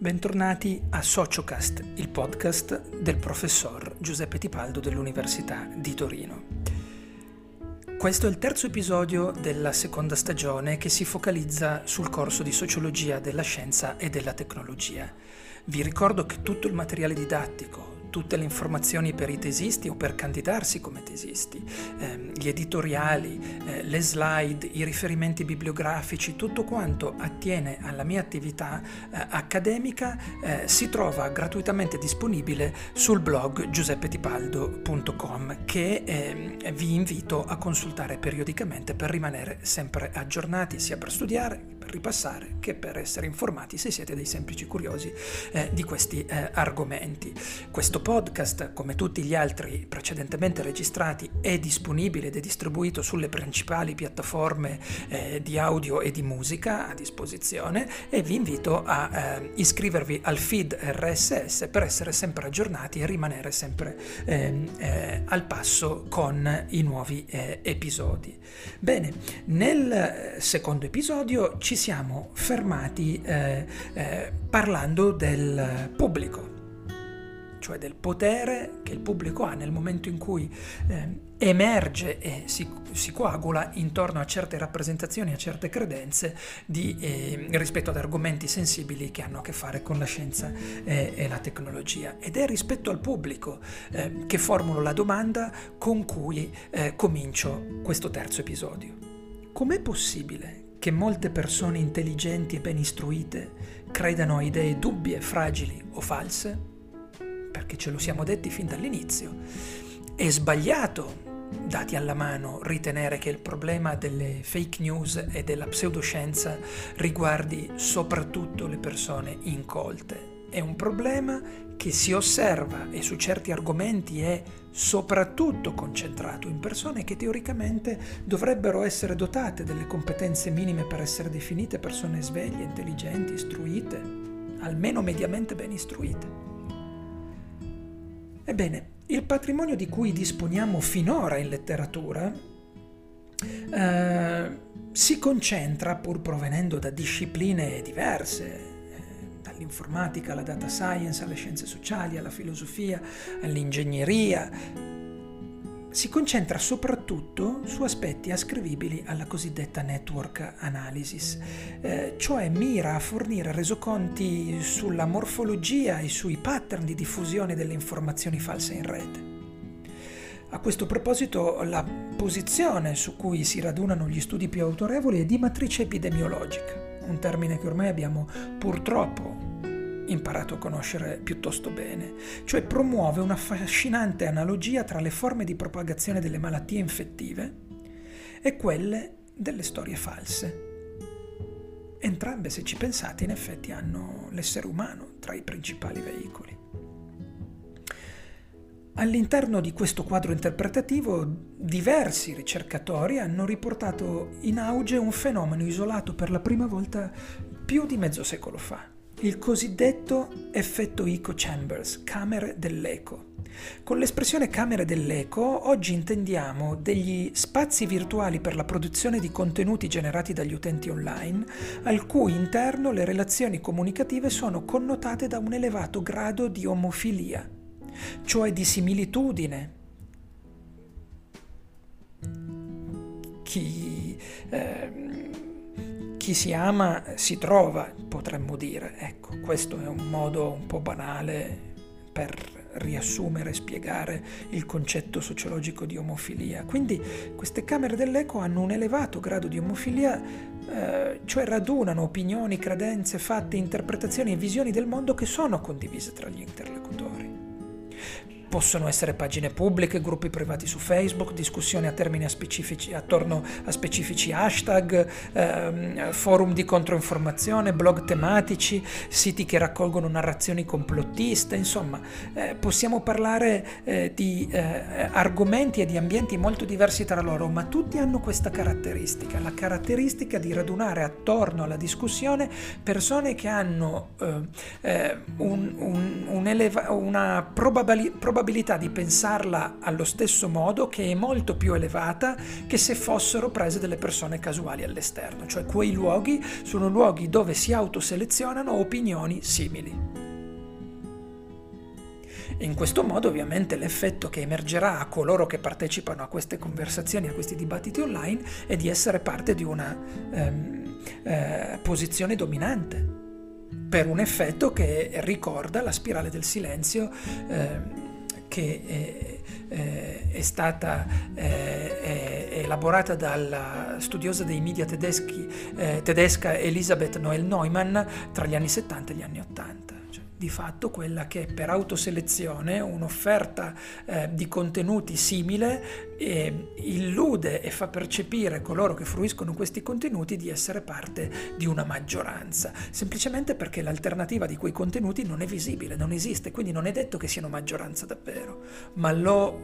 Bentornati a Sociocast, il podcast del professor Giuseppe Tipaldo dell'Università di Torino. Questo è il terzo episodio della seconda stagione che si focalizza sul corso di sociologia della scienza e della tecnologia. Vi ricordo che tutto il materiale didattico, tutte le informazioni per i tesisti o per candidarsi come tesisti, eh, gli editoriali, eh, le slide, i riferimenti bibliografici, tutto quanto attiene alla mia attività eh, accademica eh, si trova gratuitamente disponibile sul blog giuseppetipaldo.com che ehm, vi invito a consultare periodicamente per rimanere sempre aggiornati sia per studiare ripassare che per essere informati se siete dei semplici curiosi eh, di questi eh, argomenti. Questo podcast, come tutti gli altri precedentemente registrati, è disponibile ed è distribuito sulle principali piattaforme eh, di audio e di musica a disposizione e vi invito a eh, iscrivervi al feed RSS per essere sempre aggiornati e rimanere sempre ehm, eh, al passo con i nuovi eh, episodi. Bene, nel secondo episodio ci siamo fermati eh, eh, parlando del pubblico, cioè del potere che il pubblico ha nel momento in cui eh, emerge e si, si, coagula intorno a certe rappresentazioni, a certe credenze di, eh, rispetto ad argomenti sensibili che hanno a che fare con la scienza e la tecnologia. Ed è rispetto al pubblico eh, che formulo la domanda con cui eh, comincio questo terzo episodio. Com'è possibile che molte persone intelligenti e ben istruite credano a idee dubbie, fragili o false? Perché ce lo siamo detti fin dall'inizio. È sbagliato, dati alla mano, ritenere che il problema delle fake news e della pseudoscienza riguardi soprattutto le persone incolte. È un problema che si osserva e su certi argomenti è soprattutto concentrato in persone che teoricamente dovrebbero essere dotate delle competenze minime per essere definite persone sveglie, intelligenti, istruite, almeno mediamente ben istruite. Ebbene, il patrimonio di cui disponiamo finora in letteratura eh, si concentra, pur provenendo da discipline diverse, dall'informatica alla data science, alle scienze sociali, alla filosofia, all'ingegneria, si concentra soprattutto su aspetti ascrivibili alla cosiddetta network analysis, eh, cioè mira a fornire resoconti sulla morfologia e sui pattern di diffusione delle informazioni false in rete. A questo proposito la posizione su cui si radunano gli studi più autorevoli è di matrice epidemiologica, un termine che ormai abbiamo purtroppo imparato a conoscere piuttosto bene, cioè promuove una affascinante analogia tra le forme di propagazione delle malattie infettive e quelle delle storie false. Entrambe, se ci pensate, in effetti hanno l'essere umano tra i principali veicoli. All'interno di questo quadro interpretativo diversi ricercatori hanno riportato in auge un fenomeno isolato per la prima volta più di mezzo secolo fa il cosiddetto effetto echo chambers, camere dell'eco. Con l'espressione camere dell'eco oggi intendiamo degli spazi virtuali per la produzione di contenuti generati dagli utenti online, al cui interno le relazioni comunicative sono connotate da un elevato grado di omofilia, cioè di similitudine. Chi eh, chi si ama si trova, potremmo dire. Ecco, questo è un modo un po' banale per riassumere e spiegare il concetto sociologico di omofilia. Quindi queste camere dell'eco hanno un elevato grado di omofilia, eh, cioè radunano opinioni, credenze, fatti, interpretazioni e visioni del mondo che sono condivise tra gli interlocutori. Possono essere pagine pubbliche, gruppi privati su Facebook, discussioni a termini a attorno a specifici hashtag, ehm, forum di controinformazione, blog tematici, siti che raccolgono narrazioni complottiste, insomma, eh, possiamo parlare eh, di eh, argomenti e di ambienti molto diversi tra loro, ma tutti hanno questa caratteristica, la caratteristica di radunare attorno alla discussione persone che hanno eh, eh, un, un, un eleva- una probabilità probabilità di pensarla allo stesso modo che è molto più elevata che se fossero prese delle persone casuali all'esterno, cioè quei luoghi sono luoghi dove si autoselezionano opinioni simili. In questo modo ovviamente l'effetto che emergerà a coloro che partecipano a queste conversazioni, a questi dibattiti online, è di essere parte di una ehm, eh, posizione dominante, per un effetto che ricorda la spirale del silenzio eh, che è, eh, è stata eh, è elaborata dalla studiosa dei media tedeschi, eh, tedesca Elisabeth Noel Neumann tra gli anni 70 e gli anni 80 di fatto quella che per autoselezione un'offerta eh, di contenuti simile eh, illude e fa percepire coloro che fruiscono questi contenuti di essere parte di una maggioranza, semplicemente perché l'alternativa di quei contenuti non è visibile, non esiste, quindi non è detto che siano maggioranza davvero, ma lo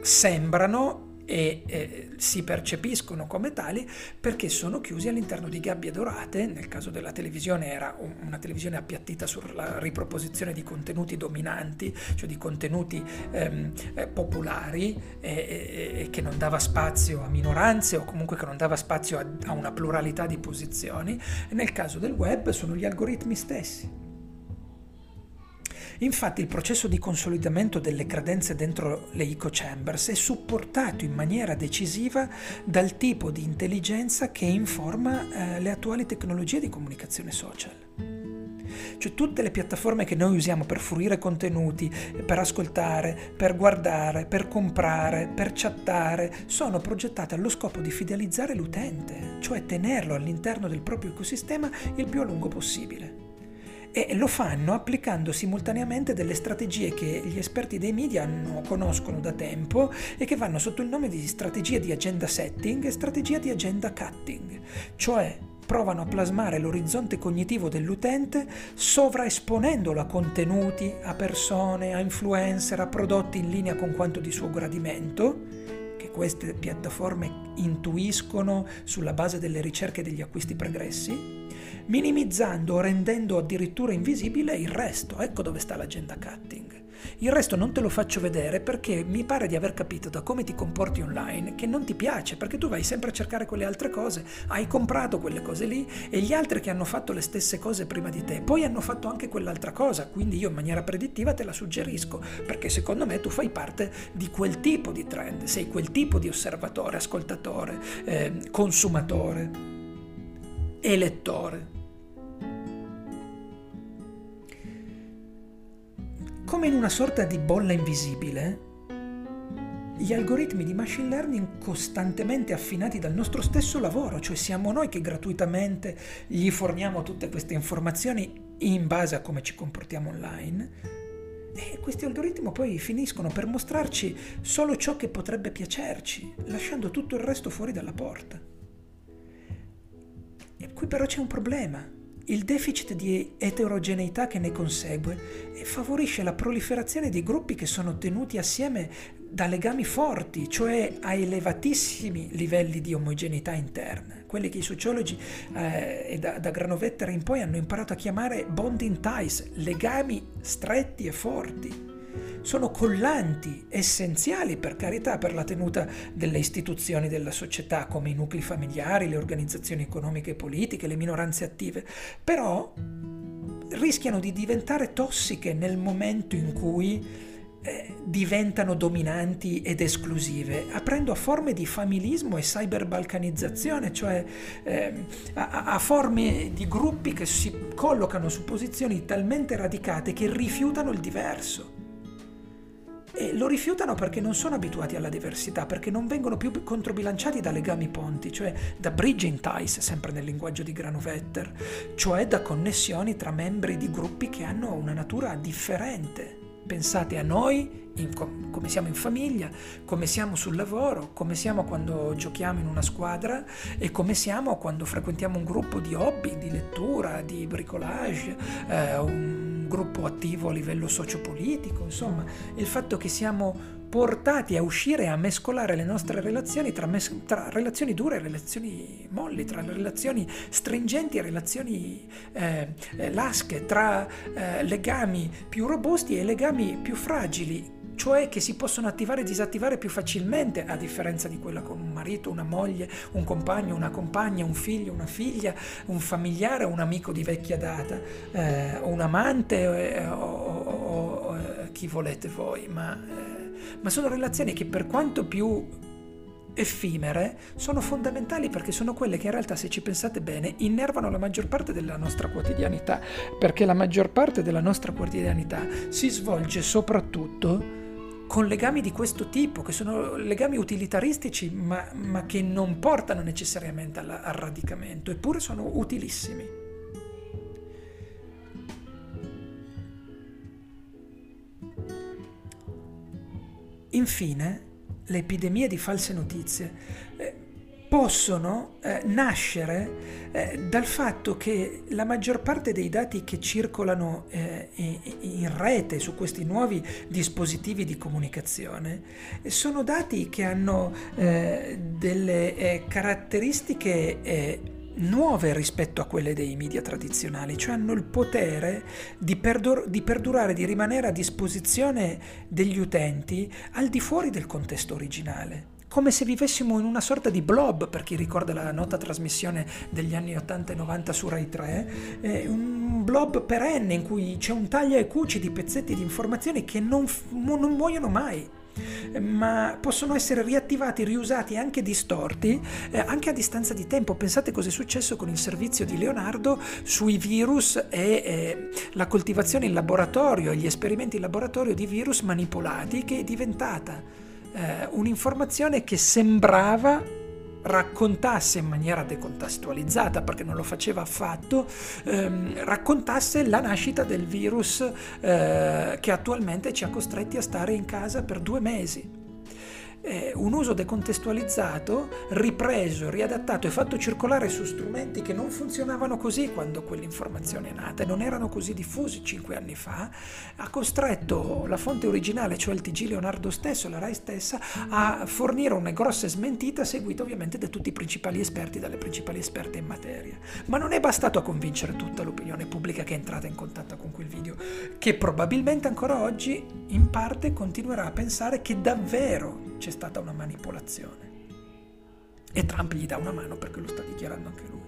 sembrano e eh, si percepiscono come tali perché sono chiusi all'interno di gabbie dorate, nel caso della televisione era una televisione appiattita sulla riproposizione di contenuti dominanti, cioè di contenuti ehm, eh, popolari e, e, che non dava spazio a minoranze o comunque che non dava spazio a, a una pluralità di posizioni, nel caso del web sono gli algoritmi stessi Infatti il processo di consolidamento delle credenze dentro le echo chambers è supportato in maniera decisiva dal tipo di intelligenza che informa eh, le attuali tecnologie di comunicazione social. Cioè tutte le piattaforme che noi usiamo per fruire contenuti, per ascoltare, per guardare, per comprare, per chattare, sono progettate allo scopo di fidelizzare l'utente, cioè tenerlo all'interno del proprio ecosistema il più a lungo possibile e lo fanno applicando simultaneamente delle strategie che gli esperti dei media hanno, conoscono da tempo e che vanno sotto il nome di strategia di agenda setting e strategia di agenda cutting, cioè provano a plasmare l'orizzonte cognitivo dell'utente sovraesponendolo a contenuti, a persone, a influencer, a prodotti in linea con quanto di suo gradimento, che queste piattaforme intuiscono sulla base delle ricerche degli acquisti pregressi, minimizzando o rendendo addirittura invisibile il resto. Ecco dove sta l'agenda cutting. Il resto non te lo faccio vedere perché mi pare di aver capito da come ti comporti online che non ti piace, perché tu vai sempre a cercare quelle altre cose, hai comprato quelle cose lì e gli altri che hanno fatto le stesse cose prima di te, poi hanno fatto anche quell'altra cosa, quindi io in maniera predittiva te la suggerisco, perché secondo me tu fai parte di quel tipo di trend, sei quel tipo di osservatore, ascoltatore, eh, consumatore, elettore. Come in una sorta di bolla invisibile, gli algoritmi di machine learning costantemente affinati dal nostro stesso lavoro, cioè siamo noi che gratuitamente gli forniamo tutte queste informazioni in base a come ci comportiamo online. E questi algoritmi poi finiscono per mostrarci solo ciò che potrebbe piacerci, lasciando tutto il resto fuori dalla porta. E qui però c'è un problema il deficit di eterogeneità che ne consegue favorisce la proliferazione di gruppi che sono tenuti assieme da legami forti, cioè a elevatissimi livelli di omogeneità interna, quelli che i sociologi eh, da, da Granovetter in poi hanno imparato a chiamare bonding ties, legami stretti e forti sono collanti, essenziali per carità per la tenuta delle istituzioni della società come i nuclei familiari, le organizzazioni economiche e politiche, le minoranze attive, però rischiano di diventare tossiche nel momento in cui eh, diventano dominanti ed esclusive, aprendo a forme di familismo e cyberbalcanizzazione, cioè eh, a, a, forme di gruppi che si collocano su posizioni talmente radicate che rifiutano il diverso e lo rifiutano perché non sono abituati alla diversità, perché non vengono più controbilanciati da legami ponti, cioè da bridging ties, sempre nel linguaggio di Granovetter, cioè da connessioni tra membri di gruppi che hanno una natura differente. Pensate a noi, in, come siamo in famiglia, come siamo sul lavoro, come siamo quando giochiamo in una squadra e come siamo quando frequentiamo un gruppo di hobby, di lettura, di bricolage, eh, un gruppo attivo a livello sociopolitico, insomma, il fatto che siamo portati a uscire a mescolare le nostre relazioni tra, mes- tra, relazioni dure e relazioni molli, tra relazioni stringenti e relazioni eh, eh, lasche, tra eh, legami più robusti e legami più fragili cioè che si possono attivare e disattivare più facilmente, a differenza di quella con un marito, una moglie, un compagno, una compagna, un figlio, una figlia, un familiare, un amico di vecchia data, eh, un amante eh, o, o, o, eh, chi volete voi, ma, eh, ma sono relazioni che per quanto più effimere sono fondamentali perché sono quelle che in realtà, se ci pensate bene, innervano la maggior parte della nostra quotidianità, perché la maggior parte della nostra quotidianità si svolge soprattutto con legami di questo tipo, che sono legami utilitaristici, ma, ma che non portano necessariamente al, al radicamento, eppure sono utilissimi. Infine, le epidemie di false notizie possono eh, nascere eh, dal fatto che la maggior parte dei dati che circolano eh, in, rete su questi nuovi dispositivi di comunicazione sono dati che hanno eh, delle eh, caratteristiche nuove rispetto a quelle dei media tradizionali, cioè hanno il potere di, perdur- di, perdurare, di rimanere a disposizione degli utenti al di fuori del contesto originale. Come se vivessimo in una sorta di blob, per chi ricorda la nota trasmissione degli anni 80 e 90 su Rai 3, eh, un blob perenne in cui c'è un taglia e cuci di pezzetti di informazioni che non, non muoiono mai ma possono essere riattivati, riusati e anche distorti eh, anche a distanza di tempo. Pensate cosa è successo con il servizio di Leonardo sui virus e eh, la coltivazione in laboratorio gli esperimenti in laboratorio di virus manipolati, che è diventata eh, un'informazione che sembrava raccontasse in maniera decontestualizzata, perché non lo faceva affatto, ehm, raccontasse la nascita del virus eh, che attualmente ci ha costretti a stare in casa per due mesi eh, un uso decontestualizzato, ripreso, riadattato e fatto circolare su strumenti che non funzionavano così quando quell'informazione è nata e non erano così diffusi cinque anni fa, ha costretto la fonte originale, cioè il TG Leonardo stesso, la RAI stessa, a fornire una grossa smentita seguita ovviamente da tutti i principali esperti, dalle principali esperte in materia. Ma non è bastato a convincere tutta l'opinione pubblica che è entrata in contatto con quel video, che probabilmente ancora oggi in parte continuerà a pensare che davvero c'è stata una manipolazione. E Trump gli dà una mano perché lo sta dichiarando anche lui.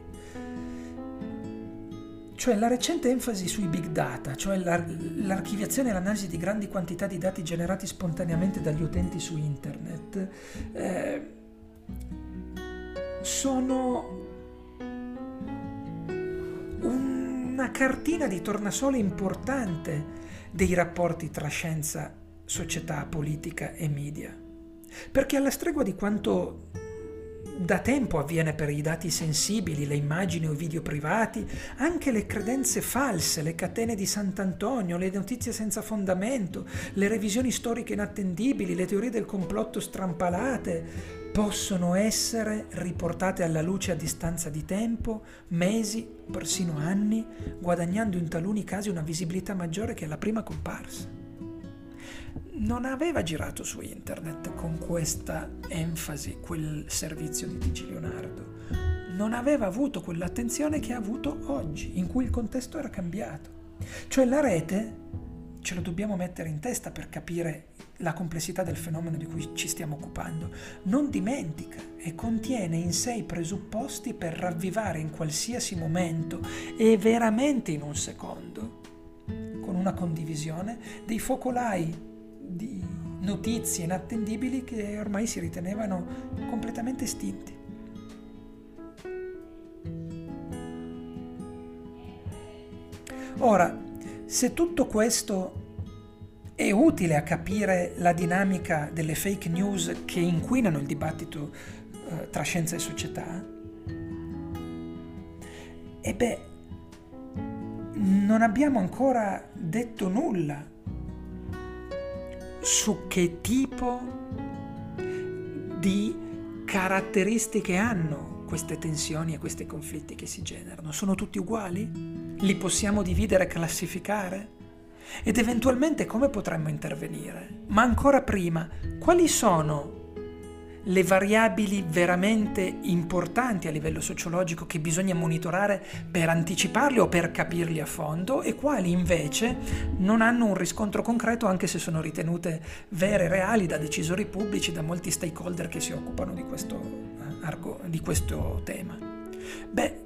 Cioè la recente enfasi sui big data, cioè l'archiviazione e l'analisi di grandi quantità di dati generati spontaneamente dagli utenti su internet, eh, sono una cartina di tornasole importante dei rapporti tra scienza, società, politica e media. Perché alla stregua di quanto da tempo avviene per i dati sensibili, le immagini o i video privati, anche le credenze false, le catene di Sant'Antonio, le notizie senza fondamento, le revisioni storiche inattendibili, le teorie del complotto strampalate, possono essere riportate alla luce a distanza di tempo, mesi, persino anni, guadagnando in taluni casi una visibilità maggiore che alla prima comparsa non aveva girato su internet con questa enfasi quel servizio di TG Leonardo. Non aveva avuto quell'attenzione che ha avuto oggi, in cui il contesto era cambiato. Cioè la rete, ce lo dobbiamo mettere in testa per capire la complessità del fenomeno di cui ci stiamo occupando, non dimentica e contiene in sé i presupposti per ravvivare in qualsiasi momento e veramente in un secondo, con una condivisione, dei focolai di notizie inattendibili che ormai si ritenevano completamente estinti. Ora, se tutto questo è utile a capire la dinamica delle fake news che inquinano il dibattito eh, tra scienza e società, e beh, non abbiamo ancora detto nulla su che tipo di caratteristiche hanno queste tensioni e questi conflitti che si generano. Sono tutti uguali? Li possiamo dividere e classificare? Ed eventualmente come potremmo intervenire? Ma ancora prima, quali sono le variabili veramente importanti a livello sociologico che bisogna monitorare per anticiparli o per capirli a fondo e quali invece non hanno un riscontro concreto anche se sono ritenute vere e reali da decisori pubblici, da molti stakeholder che si occupano di questo, eh, di questo tema. Beh,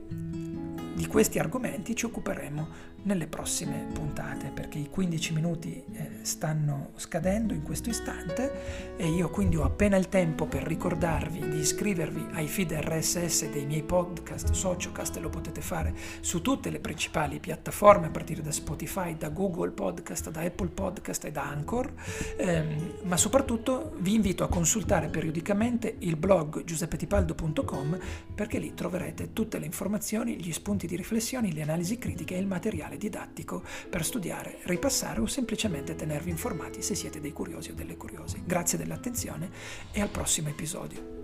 di questi argomenti ci occuperemo nelle prossime puntate perché i 15 minuti eh, stanno scadendo in questo istante e io quindi ho appena il tempo per ricordarvi di iscrivervi ai feed RSS dei miei podcast Sociocast lo potete fare su tutte le principali piattaforme a partire da Spotify, da Google Podcast, da Apple Podcast e da Anchor. Ehm, ma soprattutto vi invito a consultare periodicamente il blog giuseppetipaldo.com perché lì troverete tutte le informazioni, gli spunti di riflessione, le analisi critiche e il materiale materiale didattico per studiare, ripassare o semplicemente tenervi informati se siete dei curiosi o delle curiose. Grazie dell'attenzione e al prossimo episodio.